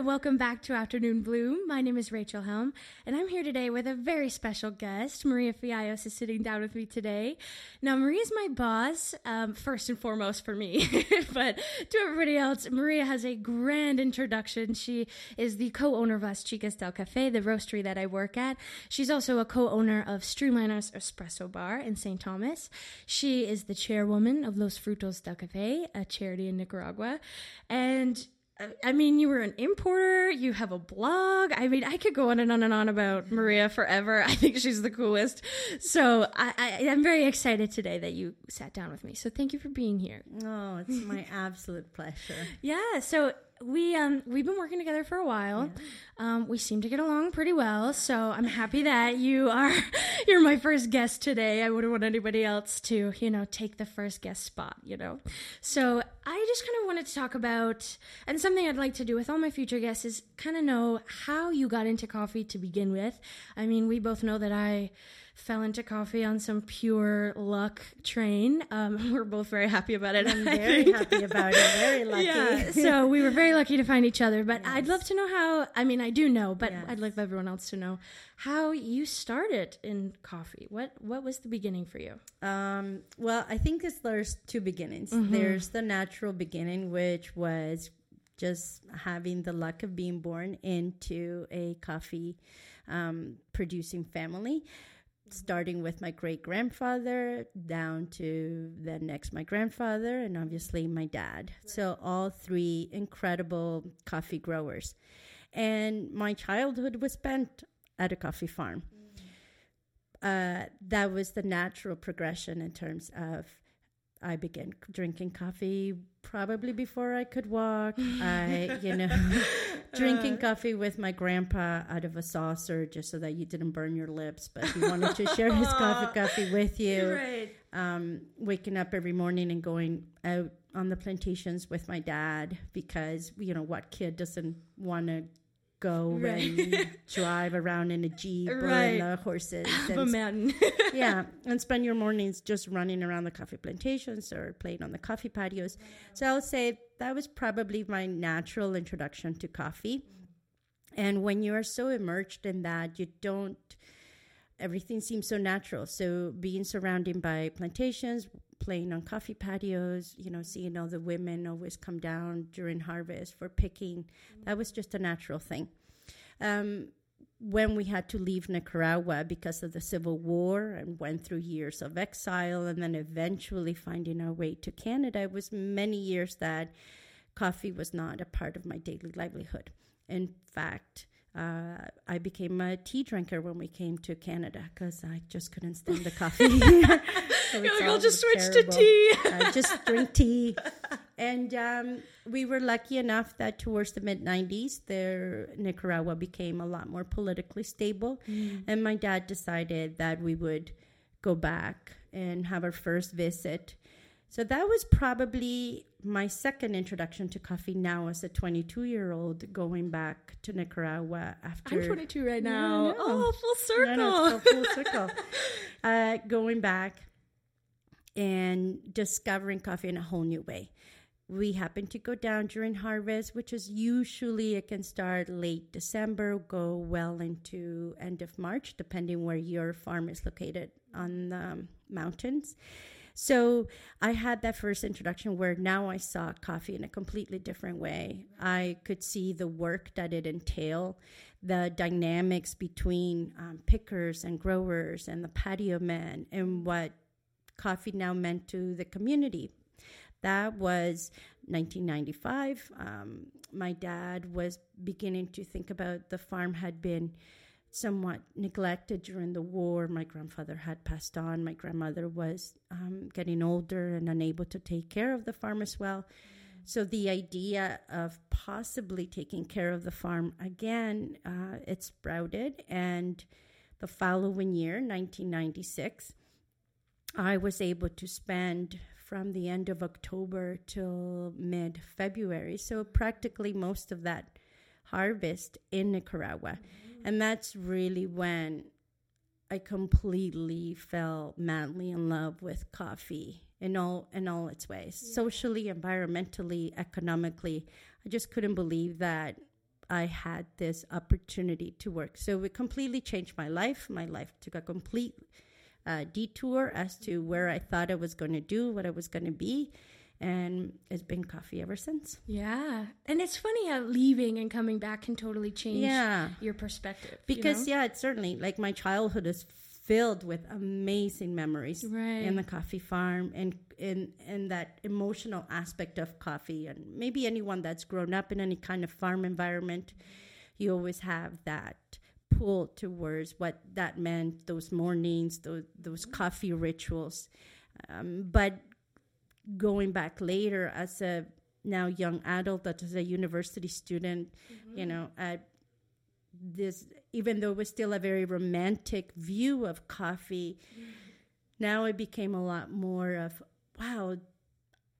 And welcome back to Afternoon Bloom. My name is Rachael Helm, and I'm here today with a very special guest. Maria Fiallos is sitting down with me today. Now, Maria is my boss, um, first and foremost for me, but to everybody else, Maria has a grand introduction. She is the co owner of Las Chicas del Cafe, the roastery that I work at. She's also a co owner of Streamliners Espresso Bar in St. Thomas. She is the chairwoman of Los Frutos del Cafe, a charity in Nicaragua. And I mean, you were an importer, you have a blog. I mean, I could go on and on and on about Maria forever. I think she's the coolest. So I, I, am very excited today that you sat down with me. So thank you for being here. Oh, it's my absolute pleasure. Yeah. So we um we've been working together for a while. Yeah. Um, we seem to get along pretty well, so I'm happy that you are you're my first guest today. I wouldn't want anybody else to you know take the first guest spot, you know. So I just kind of wanted to talk about and something I'd like to do with all my future guests is kind of know how you got into coffee to begin with. I mean, we both know that I fell into coffee on some pure luck train. Um, we're both very happy about it. I'm very happy about it. Very lucky. Yeah. so we were very lucky to find each other. But yes. I'd love to know how. I mean, I do know, but yes. I'd like everyone else to know how you started in coffee. What What was the beginning for you? Um, well, I think there's two beginnings. Mm-hmm. There's the natural beginning, which was just having the luck of being born into a coffee um, producing family starting with my great grandfather down to the next my grandfather and obviously my dad. So all three incredible coffee growers. And my childhood was spent at a coffee farm. Uh, that was the natural progression in terms of I began drinking coffee probably before I could walk. I, you know, drinking uh. coffee with my grandpa out of a saucer just so that you didn't burn your lips, but he wanted to share his coffee coffee with you. Right. Um, waking up every morning and going out on the plantations with my dad because you know what kid doesn't want to go right. and drive around in a jeep right. or the horses and a mountain. yeah, and spend your mornings just running around the coffee plantations or playing on the coffee patios. So I'll say that was probably my natural introduction to coffee. And when you are so immersed in that, you don't. Everything seems so natural. So being surrounded by plantations, playing on coffee patios, you know, seeing all the women always come down during harvest for picking. That was just a natural thing. Um, when we had to leave Nicaragua because of the Civil War and went through years of exile and then eventually finding our way to Canada, it was many years that coffee was not a part of my daily livelihood. In fact, uh, I became a tea drinker when we came to Canada because I just couldn't stand the coffee. so like, I'll just switch terrible. to tea. I just drink tea. And um, we were lucky enough that towards the mid 90s, there Nicaragua became a lot more politically stable. Mm. And my dad decided that we would go back and have our first visit so that was probably my second introduction to coffee now as a 22 year old going back to Nicaragua after. I'm 22 right now. Oh, full circle. No, full circle. uh, going back and discovering coffee in a whole new way. We happen to go down during harvest, which is usually it can start late December, go well into end of March, depending where your farm is located on the mountains. So I had that first introduction where now I saw coffee in a completely different way. I could see the work that it entailed, the dynamics between um, pickers and growers and the patio men, and what coffee now meant to the community. That was 1995. Um, my dad was beginning to think about the farm had been somewhat neglected during the war. My grandfather had passed on. My grandmother was um, getting older and unable to take care of the farm as well. So the idea of possibly taking care of the farm again, uh, it sprouted. And the following year, 1996, I was able to spend from the end of October till mid February. So practically most of that harvest in Nicaragua. Mm-hmm and that's really when I completely fell madly in love with coffee in all in all its ways, yeah. socially, environmentally, economically. I just couldn't believe that I had this opportunity to work. So it completely changed my life. My life took a complete uh, detour as to where I thought I was going to do, what I was going to be. And it's been coffee ever since. Yeah. And it's funny how leaving and coming back can totally change Yeah. your perspective. you Because, know? yeah, it's certainly like my childhood is filled with amazing memories Right. in the coffee farm and in in that emotional aspect of coffee and maybe anyone that's grown up in any kind of farm environment you always have that pull towards what that meant those mornings those, those coffee rituals. Um, but going back later as a now young adult as a university student you know at this even though it was still a very romantic view of coffee now it became a lot more of wow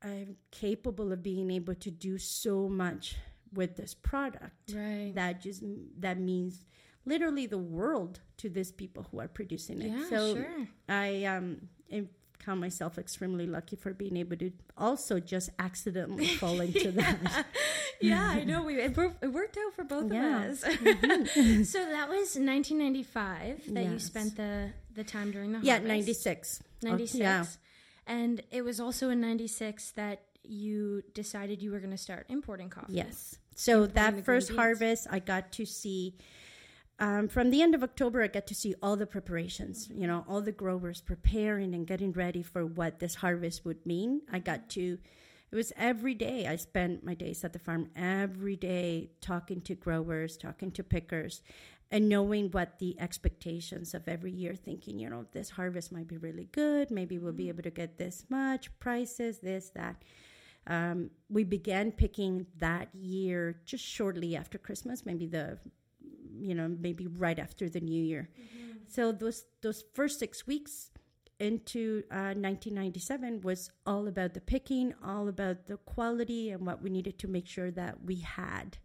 i'm capable of being able to do so much with this product. Right. that just that means literally the world to these people who are producing it Yeah, so sure. i um I count myself extremely lucky for being able to also just accidentally fall into that yeah, I know. We it, it worked out for both Yeah. of us. so that was 1995 that you spent the the time during the yeah harvest. 96 Oh, 96. yeah And it was also in 96 that you decided you were going to start importing coffee. Yes. So that first harvest, I got to see. Um, from the end of October, I got to see all the preparations. You know, all the growers preparing and getting ready for what this harvest would mean. I got to. It was every day. I spent my days at the farm every day talking to growers, talking to pickers, and knowing what the expectations of every year. Thinking, you know, this harvest might be really good. Maybe we'll be able to get this much prices, this that. Um, we began picking that year just shortly after Christmas, maybe the, you know, maybe right after the New Year. So those those first six weeks into uh, 1997 was all about the picking, all about the quality and what we needed to make sure that we had.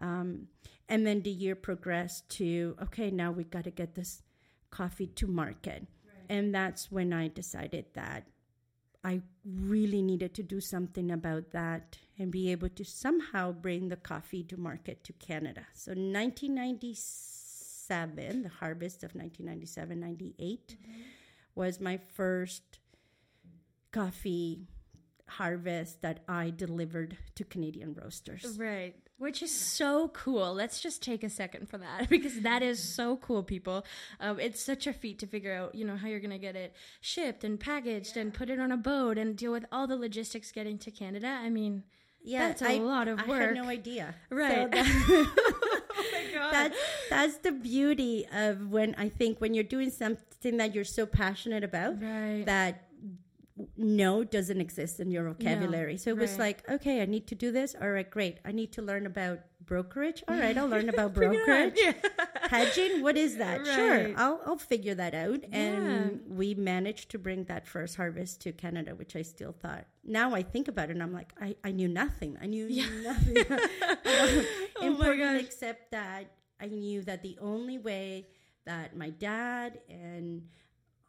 Um, and then the year progressed to okay, now we got to get this coffee to market, and that's when I decided that I really needed to do something about that and be able to somehow bring the coffee to market to Canada. So 1997, the harvest of 1997 98 was my first coffee harvest that I delivered to Canadian roasters. Right. Which is so cool. Let's just take a second for that because that is so cool, people. Um, it's such a feat to figure out, you know, how you're going to get it shipped and packaged and put it on a boat and deal with all the logistics getting to Canada. I mean, Yeah, that's a I- lot of work. I had no idea. Right. So that- oh my God. that's that's the beauty of when I think when you're doing something that you're so passionate about right. that no doesn't exist in your vocabulary. so it was right. like, okay, I need to do this. All right, great. I need to learn about brokerage. All right, I'll learn about Bring it on. brokerage. Yeah. Hedging, what is that? Sure, I'll I'll figure that out. And Yeah. we managed to bring that first harvest to Canada, which I still thought. Now I think about it, and I'm like, I, I knew nothing. I knew nothing. Oh my important gosh. except that I knew that the only way that my dad and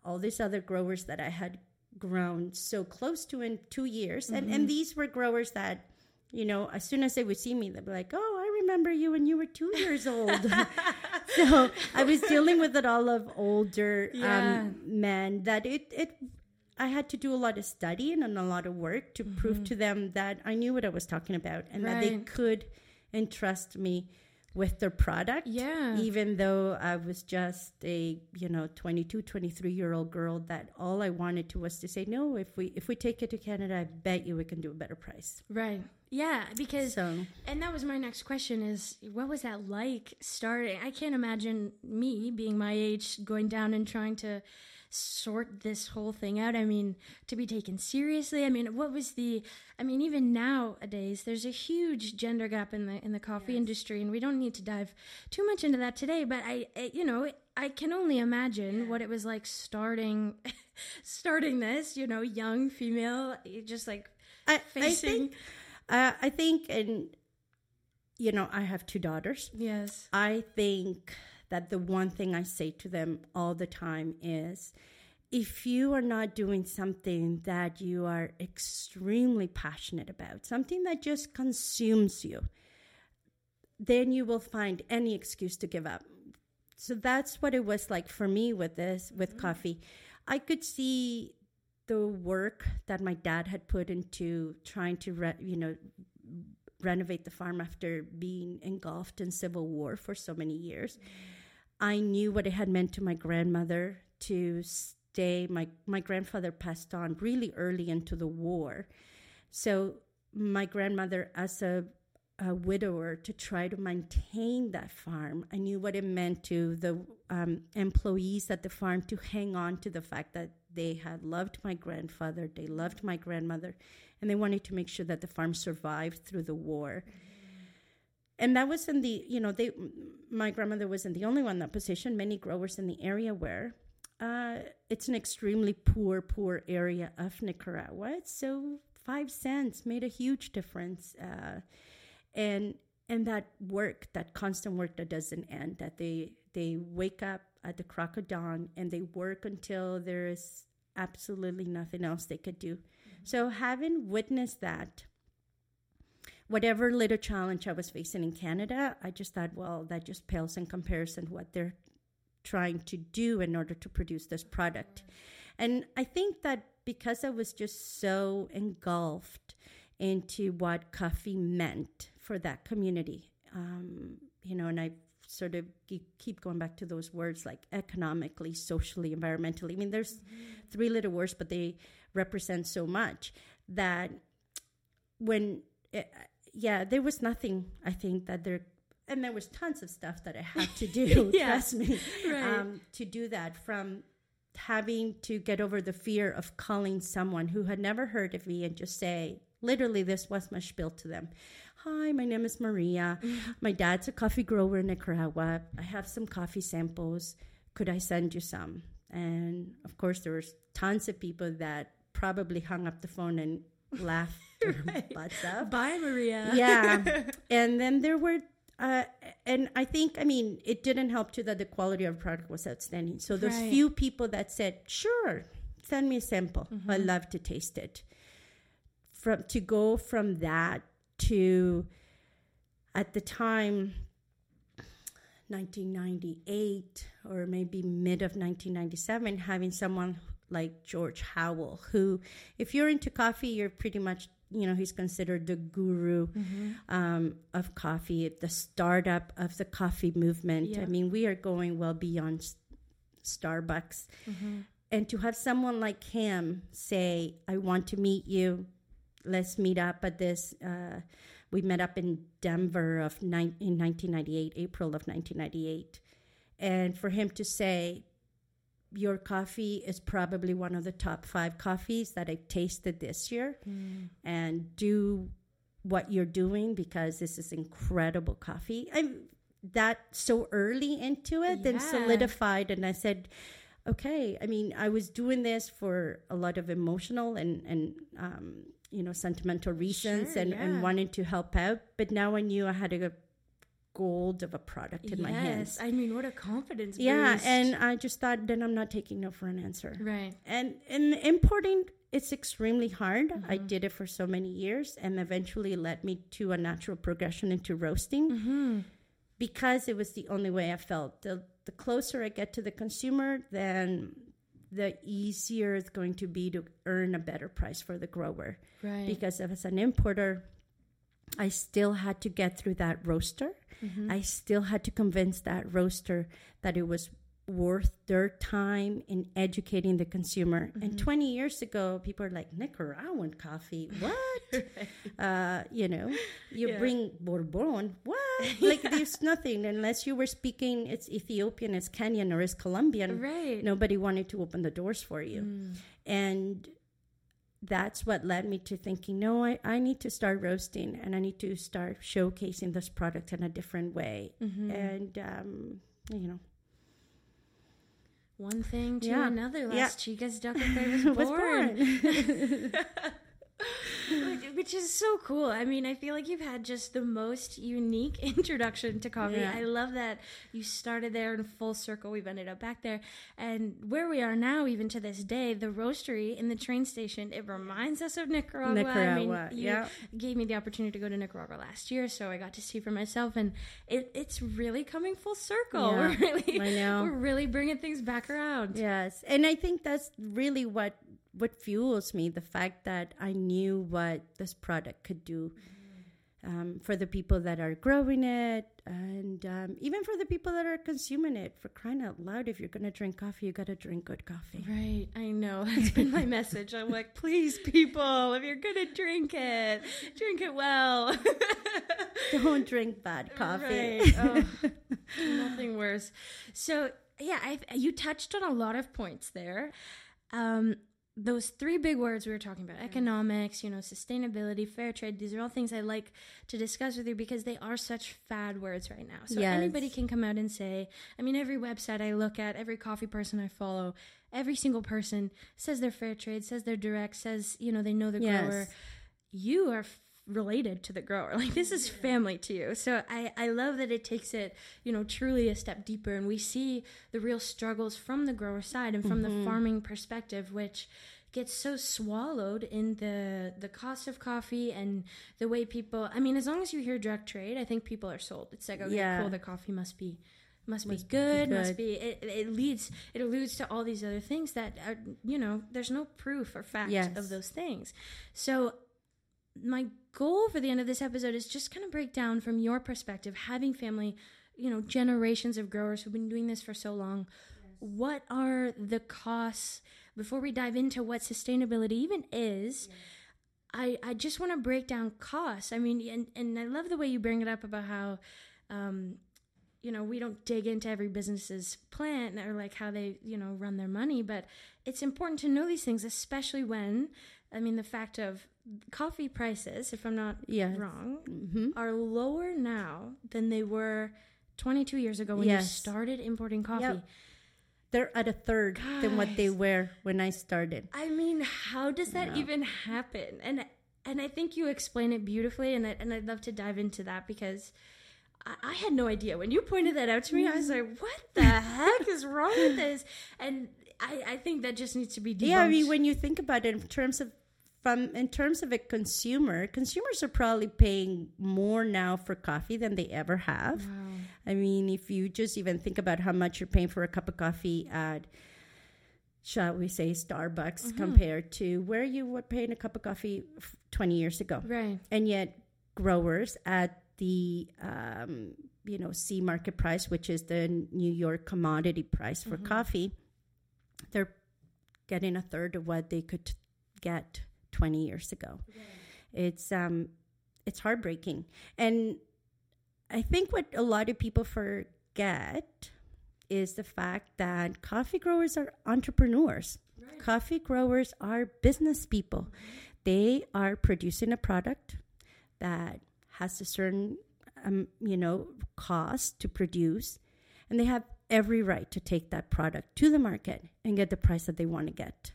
all these other growers that I had grown so close to in two years, and, Mm-hmm. and these were growers that, you know, as soon as they would see me, they'd be like, oh, remember you when you were two years old. so I was dealing with it all of older Yeah. um, men that it, it, I had to do a lot of studying and a lot of work to prove to them that I knew what I was talking about and that they Mm-hmm. Could entrust me with their product Yeah. even though i was just a you know 22 23 year old girl that all i wanted to was to say no if we if we take it to canada i bet you we can do a better price Right. Yeah, because so and that was my next question is what was that like starting? I can't imagine me being my age going down and trying to sort this whole thing out. I mean, to be taken seriously. I mean, what was the I mean, even nowadays there's a huge gender gap in the in the coffee industry and we don't need to dive too much into that today, but I, I you know, I can only imagine what it was like starting starting this, you know, young female just like i, I facing think uh, i think and you know i have two daughters yes. I think that the one thing I say to them all the time is if you are not doing something that you are extremely passionate about, something that just consumes you, then you will find any excuse to give up. So that's what it was like for me with this, with mm-hmm. coffee. I could see the work that my dad had put into trying to, re- you know, renovate the farm after being engulfed in civil war for so many years. I knew what it had meant to my grandmother to stay. My my grandfather passed on really early into the war, so my grandmother, as a, a widower, to try to maintain that farm, I knew what it meant to the um, employees at the farm to hang on to the fact that they had loved my grandfather, they loved my grandmother, and they wanted to make sure that the farm survived through the war. And that wasn't the, you know, they, my grandmother wasn't the only one in that position. Many growers in the area were. Uh, it's an extremely poor, poor area of Nicaragua. So five cents made a huge difference. Uh, and and that work, that constant work that doesn't end, that they they wake up at the crack of dawn and they work until there is absolutely nothing else they could do. Mm-hmm. So having witnessed that, whatever little challenge I was facing in Canada, I just thought, well, that just pales in comparison to what they're trying to do in order to produce this product. And I think that because I was just so engulfed into what coffee meant for that community, um, you know, and I sort of keep going back to those words like economically, socially, environmentally. I mean, there's mm-hmm. three little words, but they represent so much that when, it, eh, yeah, there was nothing, I think, that there and there was tons of stuff that I had to do. yeah. Trust me, right. um, to do that from having to get over the fear of calling someone who had never heard of me and just say, literally, this was my spiel to them. Hi, my name is Maria. My dad's a coffee grower in Nicaragua. I have some coffee samples. Could I send you some? And of course, there was tons of people that probably hung up the phone and laughed right. butts up. Bye, Maria. Yeah. and then there were uh, and I think, I mean, it didn't help too that the quality of product was outstanding. So those right. few people that said, "Sure, send me a sample. Mm-hmm. I'd love to taste it." From to go from that to, at the time, 1998 or maybe mid of 1997, having someone like George Howell, who, if you're into coffee, you're pretty much you know he's considered the guru mm-hmm. um, of coffee the startup of the coffee movement yeah. i mean we are going well beyond starbucks mm-hmm. and to have someone like him say i want to meet you let's meet up at this uh, we met up in denver of ni- in 1998 april of 1998 and for him to say your coffee is probably one of the top five coffees that I've tasted this year. Mm. And do what you're doing because this is incredible coffee. I'm that so early into it, yeah. then solidified. And I said, okay, I mean, I was doing this for a lot of emotional and, and, um, you know, sentimental reasons sure, and, yeah. and wanting to help out. But now I knew I had a gold of a product in yes, my hands. I mean, what a confidence Yeah, boost. and I just thought then I'm not taking no for an answer. Right. And and importing it's extremely hard. Mm-hmm. I did it for so many years and eventually led me to a natural progression into roasting mm-hmm. because it was the only way I felt. The the closer I get to the consumer, then the easier it's going to be to earn a better price for the grower. Right. Because if it's an importer, I still had to get through that roaster. Mm-hmm. I still had to convince that roaster that it was worth their time in educating the consumer. Mm-hmm. And 20 years ago, people are like, Nicaraguan coffee, what? uh, you know, you yeah. bring Bourbon, what? like, there's nothing unless you were speaking, it's Ethiopian, it's Kenyan, or it's Colombian. Right. Nobody wanted to open the doors for you. Mm. And that's what led me to thinking no I, I need to start roasting and i need to start showcasing this product in a different way mm-hmm. and um, you know one thing to yeah. another las yeah. chicas duck was born, was born. which, which is so cool. I mean, I feel like you've had just the most unique introduction to coffee. Yeah. I love that you started there in full circle. We've ended up back there, and where we are now, even to this day, the roastery in the train station. It reminds us of Nicaragua. I mean, you yeah. gave me the opportunity to go to Nicaragua last year, so I got to see for myself, and it, it's really coming full circle. Yeah, we're really, I know. we're really bringing things back around. Yes, and I think that's really what what fuels me the fact that I knew what this product could do um, for the people that are growing it, and um, even for the people that are consuming it. For crying out loud, if you're going to drink coffee, you got to drink good coffee. Right, I know. That's been my message. I'm like, please, people, if you're gonna drink it, drink it well. Don't drink bad coffee. Right. Oh, nothing worse. So, yeah, I, you touched on a lot of points there. Um, those three big words we were talking about economics, you know, sustainability, fair trade these are all things I like to discuss with you because they are such fad words right now. So, Yes. anybody can come out and say, I mean, every website I look at, every coffee person I follow, every single person says they're fair trade, says they're direct, says, you know, they know the Yes. grower you are related to the grower like this is family to you so i i love that it takes it you know truly a step deeper and we see the real struggles from the grower side and from the mm-hmm. farming perspective which gets so swallowed in the the cost of coffee and the way people i mean as long as you hear direct trade i think people are sold it's like okay Yeah. cool the coffee must be must, be good, must good. be it, it leads it alludes to all these other things that are you know there's no proof or fact Yes. of those things so my goal for the end of this episode is just kind of break down from your perspective having family you know generations of growers who've been doing this for so long what are the costs? Before we dive into what sustainability even is I, I just want to break down costs. I mean, and, and I love the way you bring it up about how, um, you know, we don't dig into every business's plan or like how they, you know, run their money, but it's important to know these things, especially when, I mean, the fact of coffee prices, if I'm not Yes. wrong, hmm are lower now than they were 22 years ago when you started importing coffee. Yep. They're at a third than what they were when I started. I mean, how does that even happen? And and I think you explain it beautifully, and I, and I'd love to dive into that because I, I had no idea when you pointed that out to me. I was like, "What the heck is wrong with this?" And I, I think that just needs to be debunked. Yeah, I mean, when you think about it in terms of from in terms of a consumer, consumers are probably paying more now for coffee than they ever have. I mean, if you just even think about how much you're paying for a cup of coffee at, shall we say, Starbucks compared to where you were paying a cup of coffee f- 20 years ago. right, And yet, growers at the um, you know C market price, which is the New York commodity price for coffee, they're getting a third of what they could get 20 years ago. It's um, it's heartbreaking, and I think what a lot of people forget is the fact that coffee growers are entrepreneurs. Coffee growers are business people. They are producing a product that has a certain, um, you know, cost to produce, and they have every right to take that product to the market and get the price that they want to get.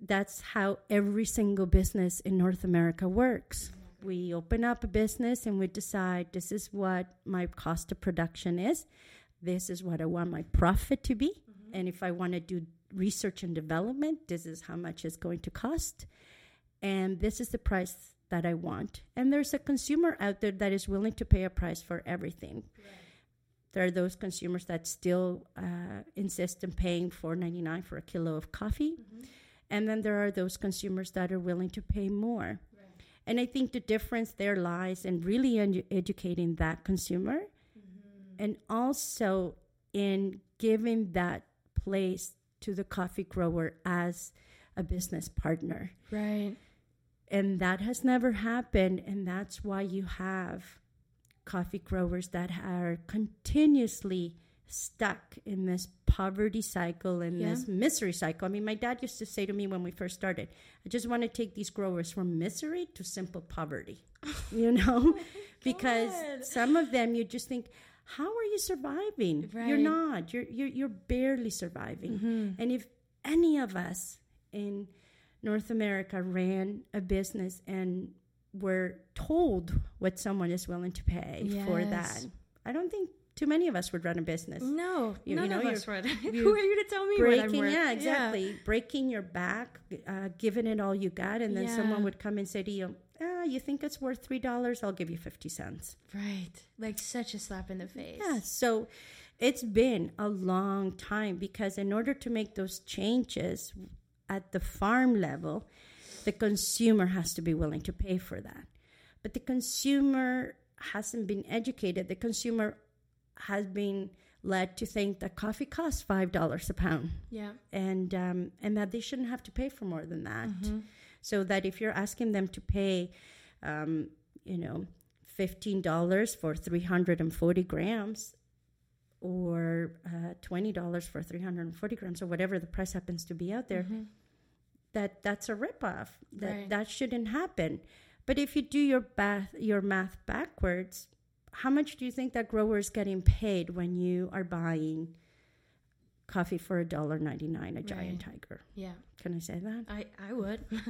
That's how every single business in North America works. We open up a business and we decide this is what my cost of production is. This is what I want my profit to be. Mm-hmm. And if I want to do research and development, this is how much it's going to cost. And this is the price that I want. And there's a consumer out there that is willing to pay a price for everything. There are those consumers that still uh, insist in paying four ninety nine for a kilo of coffee, and then there are those consumers that are willing to pay more. And I think the difference there lies in really edu- educating that consumer, and also in giving that place to the coffee grower as a business partner. Right, and that has never happened and that's why you have coffee growers that are continuously stuck in this poverty cycle and Yeah. this misery cycle. I mean, my dad used to say to me when we first started, I just want to take these growers from misery to simple poverty, you know? Oh because some of them you just think, how are you surviving? You're not. You're, you're, you're barely surviving. Mm-hmm. And if any of us in North America ran a business and were told what someone is willing to pay for that. I don't think too many of us would run a business. No, You- you none know, of us would. Who are you to tell me breaking yeah exactly breaking your back uh, giving it all you got and then someone would come and say to you ah, you think it's worth three dollars i'll give you 50 cents Right. Like such a slap in the face. yeah so it's been a long time because in order to make those changes at the farm level the consumer has to be willing to pay for that but the consumer hasn't been educated the consumer has been led to think that coffee costs five dollars a pound Yeah. and um, and that they shouldn't have to pay for more than that. Mm-hmm. So that if you're asking them to pay, um, you know, fifteen dollars for three hundred and forty grams, or uh, twenty dollars for three hundred and forty grams, or whatever the price happens to be out there, that that's a ripoff. That Right. that shouldn't happen. But if you do your math your math backwards, how much do you think that grower is getting paid when you are buying? Coffee for a dollar ninety nine, a giant tiger. Yeah. Can I say that? I, I would.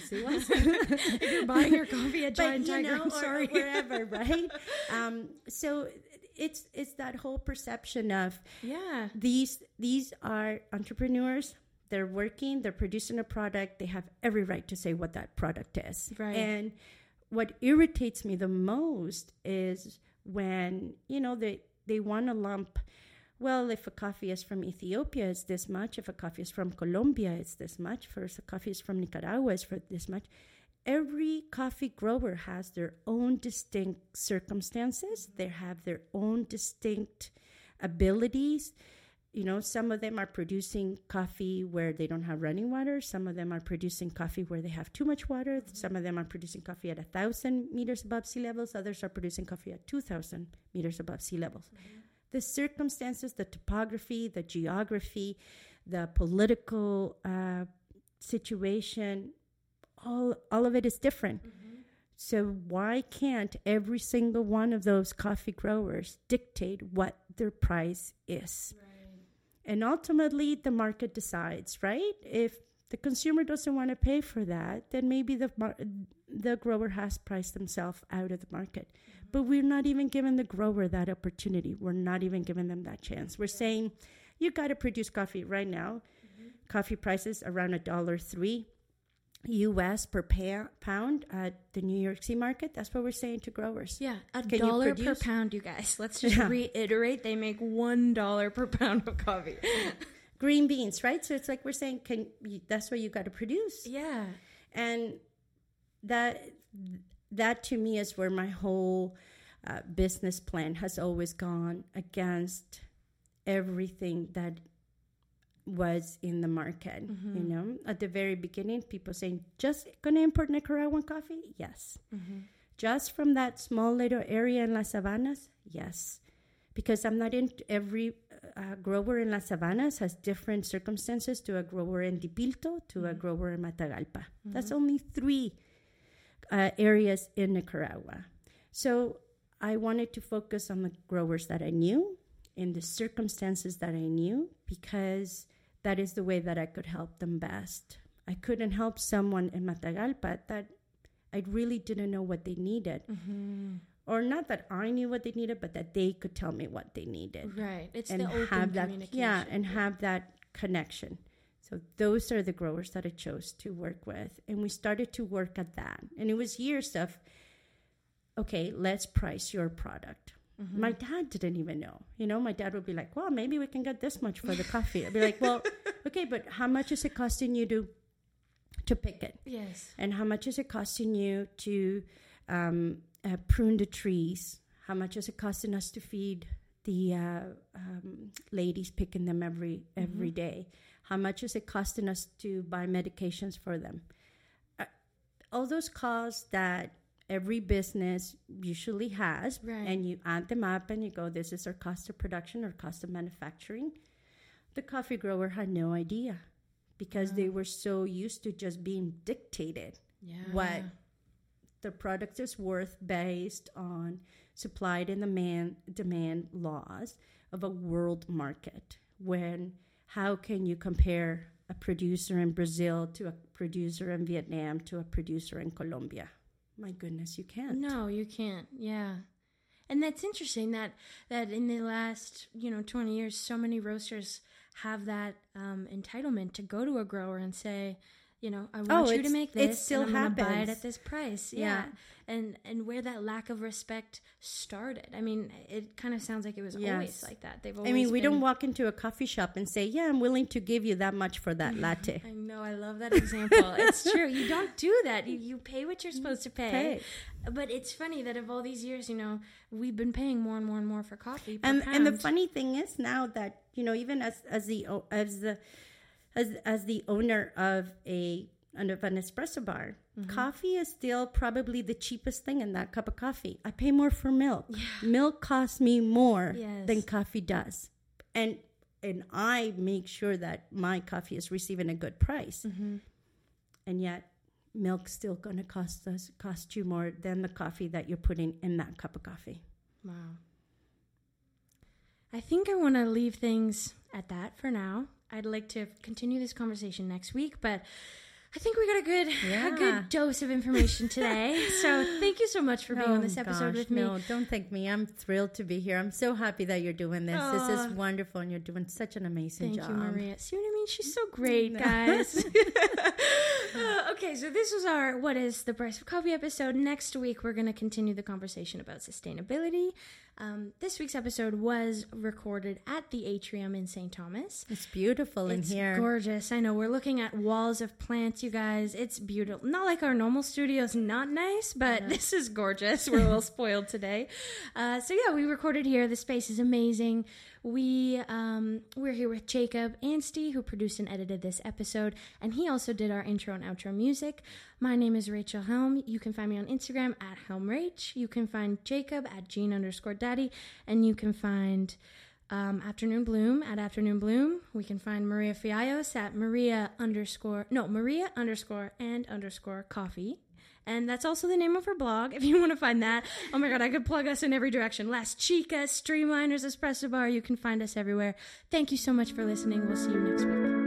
If you're buying your coffee at Giant Tiger, know, I'm or- or sorry. wherever, right? um, so it's it's that whole perception of yeah. these these are entrepreneurs. They're working. They're producing a product. They have every right to say what that product is. Right. And what irritates me the most is when you know they they want to lump. Well, if a coffee is from Ethiopia, it's this much. If a coffee is from Colombia, it's this much. If a coffee is from Nicaragua, it's for this much. Every coffee grower has their own distinct circumstances. They have their own distinct abilities. You know, some of them are producing coffee where they don't have running water. Some of them are producing coffee where they have too much water. Mm-hmm. Some of them are producing coffee at a thousand meters above sea levels. Others are producing coffee at two thousand meters above sea levels mm-hmm. the circumstances, the topography, the geography, the political uh, situation, all all of it is different. Mm-hmm. So why can't every single one of those coffee growers dictate what their price is? And ultimately, the market decides, right? If the consumer doesn't want to pay for that, then maybe the the grower has priced themselves out of the market. Mm-hmm. But we're not even giving the grower that opportunity. We're not even giving them that chance. We're saying, you got to produce coffee right now. Mm-hmm. Coffee prices around a dollar three U.S. per pa- pound at the New York City market. That's what we're saying to growers. Yeah, a Can dollar per pound, you guys. Let's just Yeah. reiterate: they make one dollar per pound of coffee. Green beans, right? So it's like we're saying, can you, that's what you got to produce. yeah, and that that to me is where my whole uh, business plan has always gone against everything that was in the market you know? At the very beginning people saying just gonna import nicaraguan coffee? Yes. Just from that small little area in Las Sabanas yes. Because i'm not in every uh, grower in Las Sabanas has different circumstances to a grower in dipilto to a grower in matagalpa. That's only three uh, areas in Nicaragua. So I wanted to focus on the growers that I knew, in the circumstances that I knew, because that is the way that I could help them best. I couldn't help someone in Matagalpa that I really didn't know what they needed. Mm-hmm. Or not that I knew what they needed, but that they could tell me what they needed right. It's and the open have that communication. yeah and have that connection so those are the growers that i chose to work with and we started to work at that and it was years of okay let's price your product Mm-hmm. my dad didn't even know you know my dad would be like well maybe we can get this much for the coffee i'd be like well okay but how much is it costing you to to pick it yes. and how much is it costing you to um, uh, prune the trees? How much is it costing us to feed the uh, um, ladies picking them every every day? How much is it costing us to buy medications for them? Uh, all those costs that every business usually has, Right. and you add them up and you go, "This is our cost of production or cost of manufacturing." The coffee grower had no idea because they were so used to just being dictated Yeah. what the product is worth based on supply and demand demand laws of a world market when how can you compare a producer in Brazil to a producer in Vietnam to a producer in Colombia. My goodness, you can't. No, you can't. Yeah. And that's interesting that that in the last, you know, 20 years so many roasters have that um, entitlement to go to a grower and say, you know, I want Oh, you to make it this. still and I'm gonna buy it at this price. Yeah. Yeah. And and where that lack of respect started. I mean, it kind of sounds like it was always like that. They've always I mean, we been- don't walk into a coffee shop and say, "Yeah, I'm willing to give you that much for that latte." I know, I love that example. it's true. You don't do that. You, you pay what you're supposed to pay. Pay. But it's funny that of all these years, you know, we've been paying more and more and more for coffee. and and the funny thing is now that you know even as as the as the as as the owner of a of an espresso bar Mm-hmm. coffee is still probably the cheapest thing in that cup of coffee i pay more for milk milk costs me more Yes. than coffee does and and i make sure that my coffee is receiving a good price Mm-hmm. and yet milk's still going to cost us cost you more than the coffee that you're putting in that cup of coffee Wow. I think I want to leave things at that for now. I'd like to continue this conversation next week, but I think we got a good a good dose of information today. so thank you so much for being on Oh, this episode gosh, with me. No, don't thank me. I'm thrilled to be here. I'm so happy that you're doing this. this is wonderful, and you're doing such an amazing Thank job. Thank you, Maria. See what I mean? She's so great, guys. Uh, okay, so this was our What is the Price of Coffee episode. Next week, we're going to continue the conversation about sustainability. Um, this week's episode was recorded at the atrium in St. Thomas. It's beautiful in It's here. gorgeous. I know. We're looking at walls of plants, you guys. It's beautiful. Not like our normal studio's not nice, but this is gorgeous. We're a little spoiled today. Uh, so yeah, we recorded here. The space is amazing. We um, we're here with Jacob Anstey, who produced and edited this episode, and he also did our intro and outro music. My name is Rachael Helm. You can find me on Instagram at HelmRach. You can find Jacob at Gene underscore Daddy, and you can find um, Afternoon Bloom at Afternoon Bloom. We can find Maria Fiallos at Maria underscore no Maria underscore and underscore coffee. And that's also the name of her blog if you want to find that. Oh my god, I could plug us in every direction. Las Chicas, Streamliners, Espresso Bar. You can find us everywhere. Thank you so much for listening. We'll see you next week.